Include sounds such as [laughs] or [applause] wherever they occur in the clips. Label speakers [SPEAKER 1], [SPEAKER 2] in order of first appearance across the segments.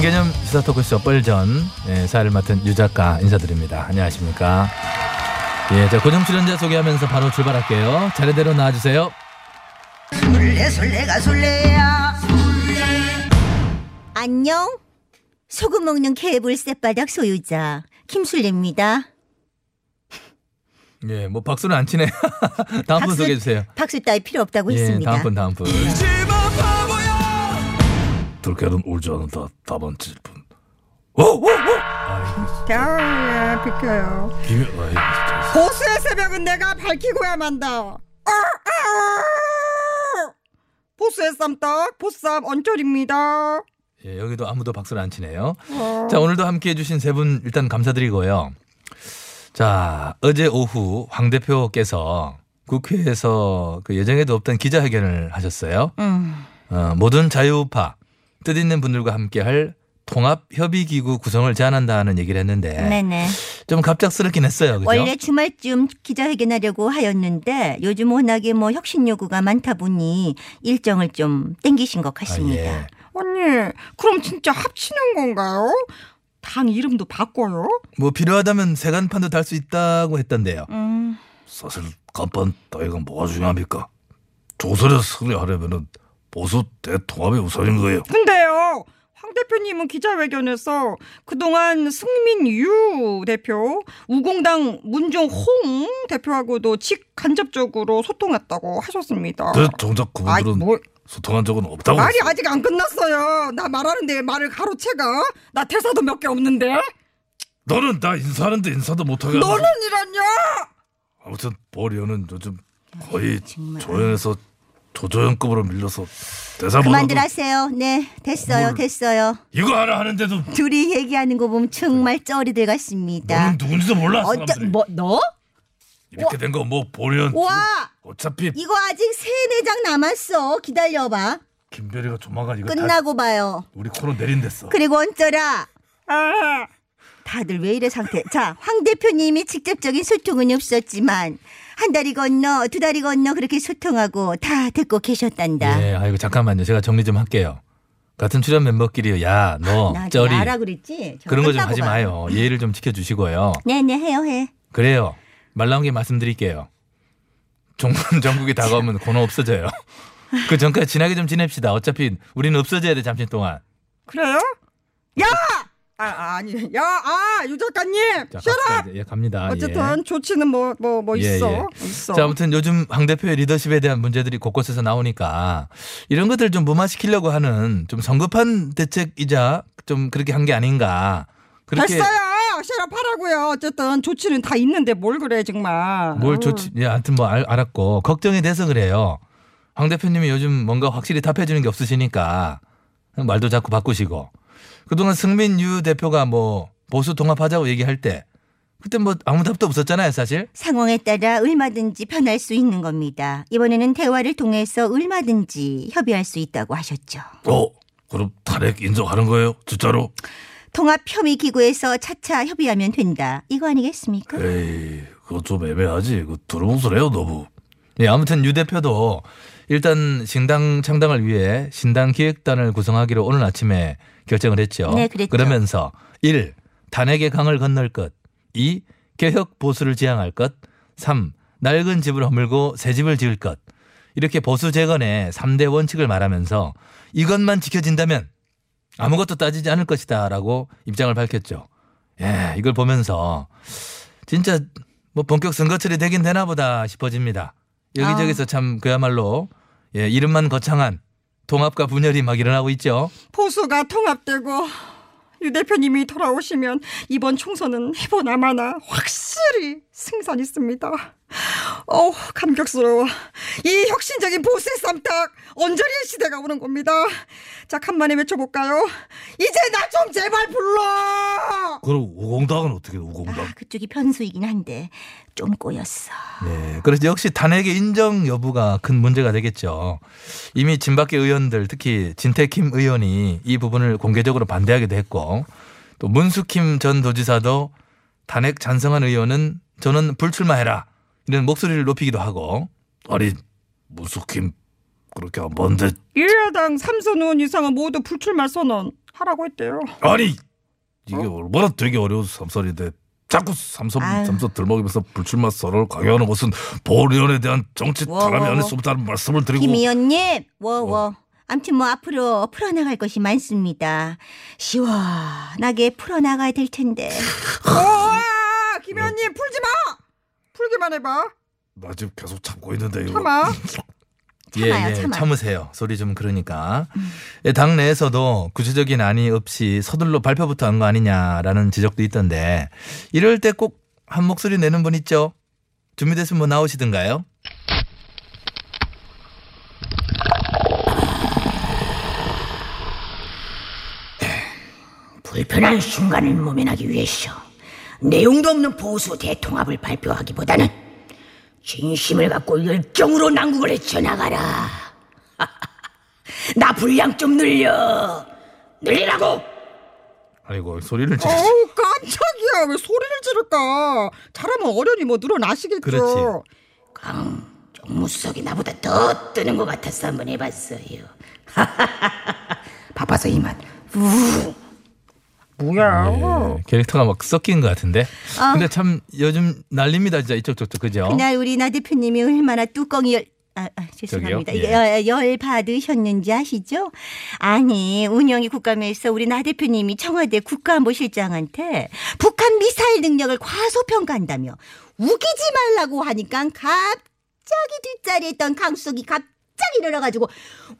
[SPEAKER 1] 신개념 시사 토크쇼 뻘전 예, 사회를 맡은 유 작가 인사드립니다. 안녕하십니까? 예, 자 고정 출연자 소개하면서 바로 출발할게요. 차례대로 나와주세요.
[SPEAKER 2] 술래 술래가 술래야 안녕 소금 먹는 개불 쌔바닥 소유자 김술래입니다
[SPEAKER 1] 예, 뭐 박수는 안 치네. [laughs] 다음 분
[SPEAKER 2] 박수-
[SPEAKER 1] 소개해 주세요.
[SPEAKER 2] 박수 따위 필요 없다고
[SPEAKER 1] 예,
[SPEAKER 2] 했습니다
[SPEAKER 1] 다음 분 다음 분.
[SPEAKER 3] 들깨는 울지 않는다 답은 칠뿐
[SPEAKER 4] 대화에 비켜요.
[SPEAKER 3] 김 아이
[SPEAKER 4] 보스의 새벽은 내가 밝히고야 만다. 아, 아! 보스의 쌈떡, 보쌈 언철입니다.
[SPEAKER 1] 예, 여기도 아무도 박수를 안 치네요.
[SPEAKER 4] 어.
[SPEAKER 1] 자, 오늘도 함께 해 주신 세 분 일단 감사드리고요. 자, 어제 오후 황 대표께서 국회에서 그 예정에도 없던 기자회견을 하셨어요.
[SPEAKER 2] 음,
[SPEAKER 1] 어, 모든 자유우파 뜻 있는 분들과 함께 할 통합협의기구 구성을 제안한다는 얘기를 했는데
[SPEAKER 2] 네네
[SPEAKER 1] 좀 갑작스럽긴 했어요. 그죠?
[SPEAKER 2] 원래 주말쯤 기자회견하려고 하였는데 요즘 워낙에 뭐 혁신 요구가 많다 보니 일정을 좀 땡기신 것
[SPEAKER 1] 아,
[SPEAKER 2] 같습니다
[SPEAKER 1] 예.
[SPEAKER 4] 언니, 그럼 진짜 합치는 건가요? 당 이름도 바꿔요?
[SPEAKER 1] 뭐 필요하다면 세간판도 달 수 있다고 했던데요.
[SPEAKER 2] 음,
[SPEAKER 3] 사실 간판 따위가 뭐가 중요합니까 조선에서 승리하려면은 보수 대통합이 우선인 거예요
[SPEAKER 4] 근데요, 황 대표님은 기자회견에서 그동안 승민유 대표, 우공당 문종홍 대표하고도 직간접적으로 소통했다고 하셨습니다.
[SPEAKER 3] 그 정작 그분들은
[SPEAKER 4] 뭐,
[SPEAKER 3] 소통한 적은 없다고
[SPEAKER 4] 말이
[SPEAKER 3] 했어요.
[SPEAKER 4] 아직 안 끝났어요. 나 말하는데 말을 가로채가? 나 대사도 몇 개 없는데?
[SPEAKER 3] 너는 나 인사하는데 인사도 못하게
[SPEAKER 4] 너는 이랬냐?
[SPEAKER 3] 아무튼 볼 의원은 요즘 거의
[SPEAKER 2] 정말.
[SPEAKER 3] 조연에서 조조연급으로 밀려서 대사
[SPEAKER 2] 그만들 하세요. 네 됐어요
[SPEAKER 3] 뭘.
[SPEAKER 2] 됐어요.
[SPEAKER 3] 이거 하나 하는데도
[SPEAKER 2] 둘이 얘기하는 거 보면 정말 쩌리들 같습니다.
[SPEAKER 3] 너는 누군지도 몰라
[SPEAKER 2] 어쩌
[SPEAKER 3] 사람들이.
[SPEAKER 2] 뭐 너?
[SPEAKER 3] 이렇게 된 거 뭐 보련
[SPEAKER 2] 와.
[SPEAKER 3] 어차피
[SPEAKER 2] 이거 아직 세네 장 남았어. 기다려봐.
[SPEAKER 3] 김별이가 조만간 이거 다
[SPEAKER 2] 끝나고 봐요.
[SPEAKER 3] 우리 코로 내린댔어.
[SPEAKER 2] 그리고 언쩌라.
[SPEAKER 4] 아,
[SPEAKER 2] 다들 왜 이래 상태? 자 황 대표님이 직접적인 소통은 없었지만 한 다리 건너 두 다리 건너 그렇게 소통하고 다 듣고 계셨단다
[SPEAKER 1] 예, 아이고 잠깐만요. 제가 정리 좀 할게요. 같은 출연 멤버끼리 야, 너
[SPEAKER 2] 나
[SPEAKER 1] 쩌리
[SPEAKER 2] 알아 그랬지
[SPEAKER 1] 그런 거 좀
[SPEAKER 2] 끝나고
[SPEAKER 1] 하지
[SPEAKER 2] 봐요.
[SPEAKER 1] 마요. 예의를 좀 지켜주시고요.
[SPEAKER 2] 네네 해요 해
[SPEAKER 1] 그래요. 말 나온 게 말씀드릴게요. 종군 [laughs] 전국이 다가오면 코너 없어져요. [laughs] 그 전까지 친하게 좀 지냅시다. 어차피 우리는 없어져야 돼 잠시 동안.
[SPEAKER 4] 그래요? 야! 아, 아, 아니, 야, 아, 유 작가님!
[SPEAKER 1] 자! 갑시다. 예, 갑니다. 예.
[SPEAKER 4] 어쨌든 조치는 뭐, 뭐, 뭐
[SPEAKER 1] 예,
[SPEAKER 4] 있어.
[SPEAKER 1] 예.
[SPEAKER 4] 있어.
[SPEAKER 1] 자, 아무튼 요즘 황 대표의 리더십에 대한 문제들이 곳곳에서 나오니까 이런 것들 좀 무마시키려고 하는 좀 성급한 대책이자 좀 그렇게 한 게 아닌가. 그렇게
[SPEAKER 4] 됐어요! 셔럽하라고요. 어쨌든 조치는 다 있는데 뭘 그래, 정말.
[SPEAKER 1] 뭘
[SPEAKER 4] 아우.
[SPEAKER 1] 좋지? 예, 하여튼 뭐 알, 알았고 걱정이 돼서 그래요. 황 대표님이 요즘 뭔가 확실히 답해주는 게 없으시니까 말도 자꾸 바꾸시고 그동안 승민유 대표가 뭐 보수 통합하자고 얘기할 때 그때 뭐 아무 답도 없었잖아요, 사실.
[SPEAKER 2] 상황에 따라 얼마든지 변할 수 있는 겁니다. 이번에는 대화를 통해서 얼마든지 협의할 수 있다고 하셨죠.
[SPEAKER 3] 어 그럼 탄핵 인정하는 거예요 진짜로
[SPEAKER 2] 통합협의기구에서 차차 협의하면 된다. 이거 아니겠습니까?
[SPEAKER 3] 에이 그거 좀 애매하지 그 두루뭉술해요 너무
[SPEAKER 1] 예, 아무튼 유 대표도 일단 신당 창당을 위해 신당 기획단을 구성하기로 오늘 아침에 결정을 했죠.
[SPEAKER 2] 네, 그랬죠.
[SPEAKER 1] 그러면서 1. 탄핵의 강을 건널 것. 2. 개혁 보수를 지향할 것. 3. 낡은 집을 허물고 새 집을 지을 것. 이렇게 보수 재건의 3대 원칙을 말하면서 이것만 지켜진다면 아무것도 따지지 않을 것이다라고 입장을 밝혔죠. 예, 이걸 보면서 진짜 뭐 본격 선거철이 되긴 되나 보다 싶어집니다. 여기저기서 참 그야말로 예, 이름만 거창한 통합과 분열이 막 일어나고 있죠.
[SPEAKER 4] 보수가 통합되고 유 대표님이 돌아오시면 이번 총선은 해보나 마나 확실히 승산 있습니다. 어 감격스러워. 이 혁신적인 보수의 쌈딱 언저리의 시대가 오는 겁니다. 자 간만에 외쳐볼까요? 이제 나 좀 제발 불러.
[SPEAKER 3] 그럼 우공당은 어떻게 돼, 우공당?
[SPEAKER 2] 아, 그쪽이 변수이긴 한데 좀 꼬였어.
[SPEAKER 1] 네. 그래서 역시 탄핵의 인정 여부가 큰 문제가 되겠죠. 이미 진밖의 의원들 특히 진태킴 의원이 이 부분을 공개적으로 반대하기도 했고 또 문수킴 전 도지사도 탄핵 찬성한 의원은 저는 불출마해라 이런 목소리를 높이기도 하고
[SPEAKER 3] 아니 무수킴 그렇게 안 봤는데
[SPEAKER 4] 일야당 삼선 의원 이상은 모두 불출마 선언 하라고 했대요.
[SPEAKER 3] 아니 이게 얼마나 되게 어려운 삼선인데 자꾸 삼선
[SPEAKER 2] 아유.
[SPEAKER 3] 삼선 들먹이면서 불출마 선언을 강요하는 것은 보리언에 대한 정치
[SPEAKER 2] 워,
[SPEAKER 3] 탄압이
[SPEAKER 2] 워,
[SPEAKER 3] 아닐
[SPEAKER 2] 워.
[SPEAKER 3] 수 없다는 말씀을 드리고
[SPEAKER 2] 김 의원님, 워워. 암튼 뭐 앞으로 풀어나갈 것이 많습니다. 시원하게 풀어나가야 될 텐데. [laughs]
[SPEAKER 4] 와 김현님 풀지 마. 풀기만 해봐.
[SPEAKER 3] 나 지금 계속 참고 있는데 이거
[SPEAKER 4] 참아. [laughs]
[SPEAKER 2] 참아요, 참아.
[SPEAKER 1] 참으세요. 소리 좀 그러니까. 예, 당 내에서도 구체적인 안이 없이 서둘러 발표부터 한 거 아니냐라는 지적도 있던데 이럴 때 꼭 한 목소리 내는 분 있죠? 준비됐으면 뭐 나오시든가요?
[SPEAKER 5] 불편한 순간을 모면하기 위해서 내용도 없는 보수 대통합을 발표하기보다는 진심을 갖고 열정으로 난국을 헤쳐나가라. [laughs] 나 분량 좀 늘려. 늘리라고.
[SPEAKER 1] 아이고 소리를 지르
[SPEAKER 4] 어우 깜짝이야 왜 소리를 지를까? 잘하면 어련히 뭐 늘어나시겠죠.
[SPEAKER 1] 그렇지.
[SPEAKER 5] 강 정무수석이 나보다 더 뜨는 것 같아서 한번 해봤어요. [laughs] 바빠서 이만.
[SPEAKER 4] 뭐야?
[SPEAKER 1] 예, 캐릭터가 막 섞인 것 같은데.
[SPEAKER 2] 아.
[SPEAKER 1] 근데 참 요즘 난립니다 진짜 이쪽 저쪽 그죠?
[SPEAKER 2] 그날 우리 나 대표님이 얼마나 뚜껑이 열, 아, 아, 죄송합니다. 이게 열, 열 받으셨는지 아시죠? 아니, 운영이 국감에서 우리 나 대표님이 청와대 국가안보실장한테 북한 미사일 능력을 과소평가한다며 우기지 말라고 하니까 갑자기 뒷자리에 있던 강수석이 갑자기 일어나가지고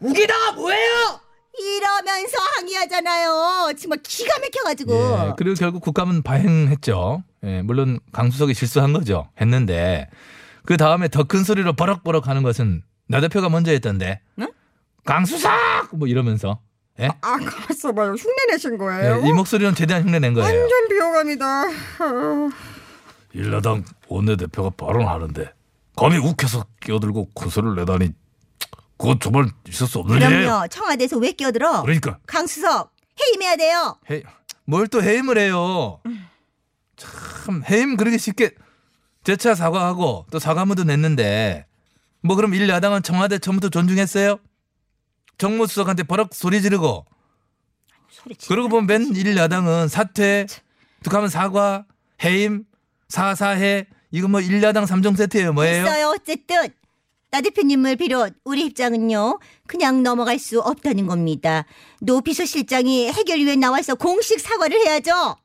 [SPEAKER 5] 우기다가 뭐예요?
[SPEAKER 2] 이러면서 항의하잖아요. 정말 기가 막혀가지고.
[SPEAKER 1] 예, 그리고 결국 국감은 발행했죠. 예, 물론 강수석이 실수한 거죠. 했는데 그 다음에 더 큰 소리로 버럭버럭 하는 것은 나 대표가 먼저 했던데.
[SPEAKER 2] 응?
[SPEAKER 1] 강수석 뭐 이러면서. 예?
[SPEAKER 4] 아 가만있어 봐요. 흉내 내신 거예요?
[SPEAKER 1] 예, 이 목소리는 최대한 흉내 낸 거예요.
[SPEAKER 4] 완전 비호감이다. 어.
[SPEAKER 3] 일야당 원내대표가 발언하는데 감히 욱해서 끼어들고 큰 소리를 내다니 그건 정말 있을 수 없는 일이에요
[SPEAKER 2] 그럼요. 청와대에서 왜 끼어들어?
[SPEAKER 3] 그러니까
[SPEAKER 2] 강수석 해임해야 돼요.
[SPEAKER 1] 해, 뭘또 해임을 해요. 참 해임 그렇게 쉽게 재차 사과하고 또 사과문도 냈는데 뭐 그럼 일야당은 청와대 처음부터 존중했어요? 정무수석한테 버럭 소리 지르고
[SPEAKER 2] 소리 치.
[SPEAKER 1] 그러고 보면 맨 일야당은 사퇴, 툭하면 사과, 해임, 사사해 이거 뭐 일야당 삼종 세트예요 뭐예요?
[SPEAKER 2] 있어요. 어쨌든 나 대표님을 비롯 우리 입장은요. 그냥 넘어갈 수 없다는 겁니다. 노 비서실장이 해결위에 나와서 공식 사과를 해야죠.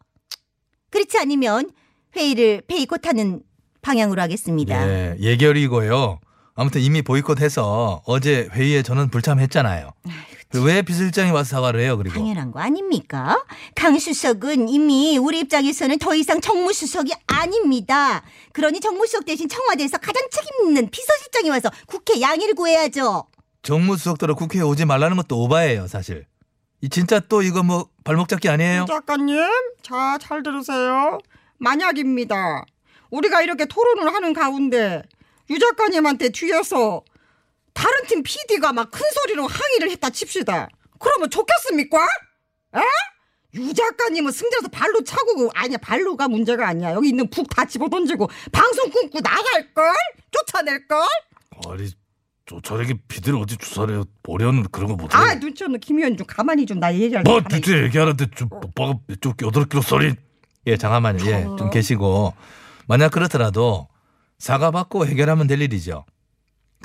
[SPEAKER 2] 그렇지 않으면 회의를 페이콧하는 방향으로 하겠습니다.
[SPEAKER 1] 예, 예결이고요. 아무튼 이미 보이콧해서 어제 회의에 저는 불참했잖아요. [laughs] 왜 비서실장이 와서 사과를 해요? 그리고
[SPEAKER 2] 당연한 거 아닙니까? 강 수석은 이미 우리 입장에서는 더 이상 정무수석이 아닙니다. 그러니 정무수석 대신 청와대에서 가장 책임 있는 비서실장이 와서 국회 양해를 구해야죠.
[SPEAKER 1] 정무수석들은 국회에 오지 말라는 것도 오바예요, 사실. 이 진짜 또 이거 뭐 발목 잡기 아니에요?
[SPEAKER 4] 유 작가님, 자, 잘 들으세요. 만약입니다. 우리가 이렇게 토론을 하는 가운데 유 작가님한테 뒤에서 다른 팀 PD가 막 큰 소리로 항의를 했다 칩시다. 그러면 좋겠습니까? 에? 유 작가님은 승자에서 발로 차고 아니야 발로가 문제가 아니야 여기 있는 북 다 집어 던지고 방송 끊고 나갈 걸 쫓아낼 걸.
[SPEAKER 3] 아니 쫓아내기 비디를 어디 주사래요 보려는 그런 거 못해요
[SPEAKER 4] 아 눈치 없는 김 의원 좀 가만히 좀 나 얘기할
[SPEAKER 3] 뭐 뒤에 얘기하는데 좀 오빠가 좀 끼어들기로 소리
[SPEAKER 1] 예, 잠깐만요. 예, 좀 계시고. 만약 그렇더라도 사과받고 해결하면 될 일이죠.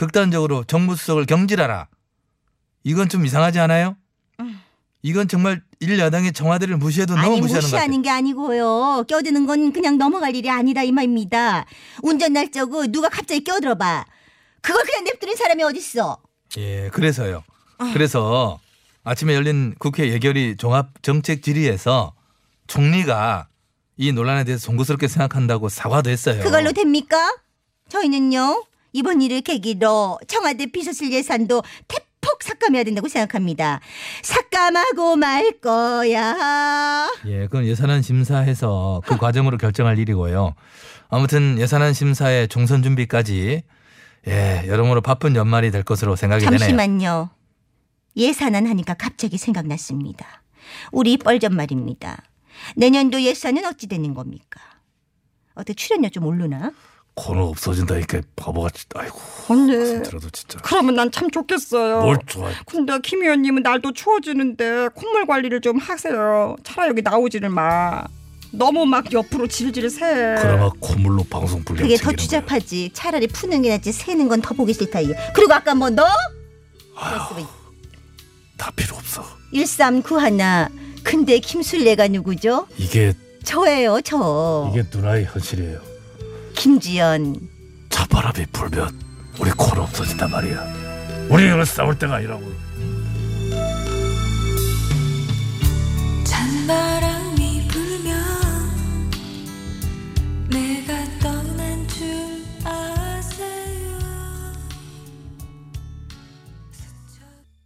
[SPEAKER 1] 극단적으로 정무수석을 경질하라. 이건 좀 이상하지 않아요? 이건 정말 일야당의 청와대를 무시해도 너무
[SPEAKER 2] 아니
[SPEAKER 1] 무시하는 것 같아요.
[SPEAKER 2] 무시하는 게 아니고요. 껴드는 건 그냥 넘어갈 일이 아니다 이 말입니다. 운전 날짜고 누가 갑자기 껴들어봐. 그걸 그냥 냅두는 사람이 어딨어.
[SPEAKER 1] 예, 그래서요. 그래서 아침에 열린 국회 예결위 종합 정책 질의에서 총리가 이 논란에 대해서 송구스럽게 생각한다고 사과도 했어요.
[SPEAKER 2] 그걸로 됩니까? 저희는요 이번 일을 계기로 청와대 비서실 예산도 대폭 삭감해야 된다고 생각합니다. 삭감하고 말 거야.
[SPEAKER 1] 예, 그건 예산안 심사해서 그 과정으로 결정할 일이고요. 아무튼 예산안 심사의 종선 준비까지 예, 여러모로 바쁜 연말이 될 것으로 생각이 되네요.
[SPEAKER 2] 잠시만요. 예산안 하니까 갑자기 생각났습니다. 우리 뻘전 말입니다. 내년도 예산은 어찌 되는 겁니까? 어때 출연료 좀 오르나?
[SPEAKER 3] 코너 없어진다니까 바보같이 아이고
[SPEAKER 4] 언니
[SPEAKER 3] 들어도 진짜
[SPEAKER 4] 그러면 난 참 좋겠어요
[SPEAKER 3] 뭘 좋아
[SPEAKER 4] 근데 김 의원님은 날도 추워지는데 콧물 관리를 좀 하세요 차라리 여기 나오지를 마 너무 막 옆으로 질질 새
[SPEAKER 3] 그나마 콧물로 방송 불량
[SPEAKER 2] 그게 더. 추잡하지. 차라리 푸는 게 낫지 새는 건 더 보기 싫다 이게. 그리고 아까 뭐 너?
[SPEAKER 3] 다 필요 없어
[SPEAKER 2] 1391 근데 김술래가 누구죠?
[SPEAKER 3] 이게
[SPEAKER 2] 저예요 저.
[SPEAKER 3] 이게 누나의 현실이에요
[SPEAKER 2] 김지연.
[SPEAKER 3] 차바람이 불면 우리 코너 없어진단 말이야 우리 이거 싸울 때가 아니라고
[SPEAKER 6] 찬바람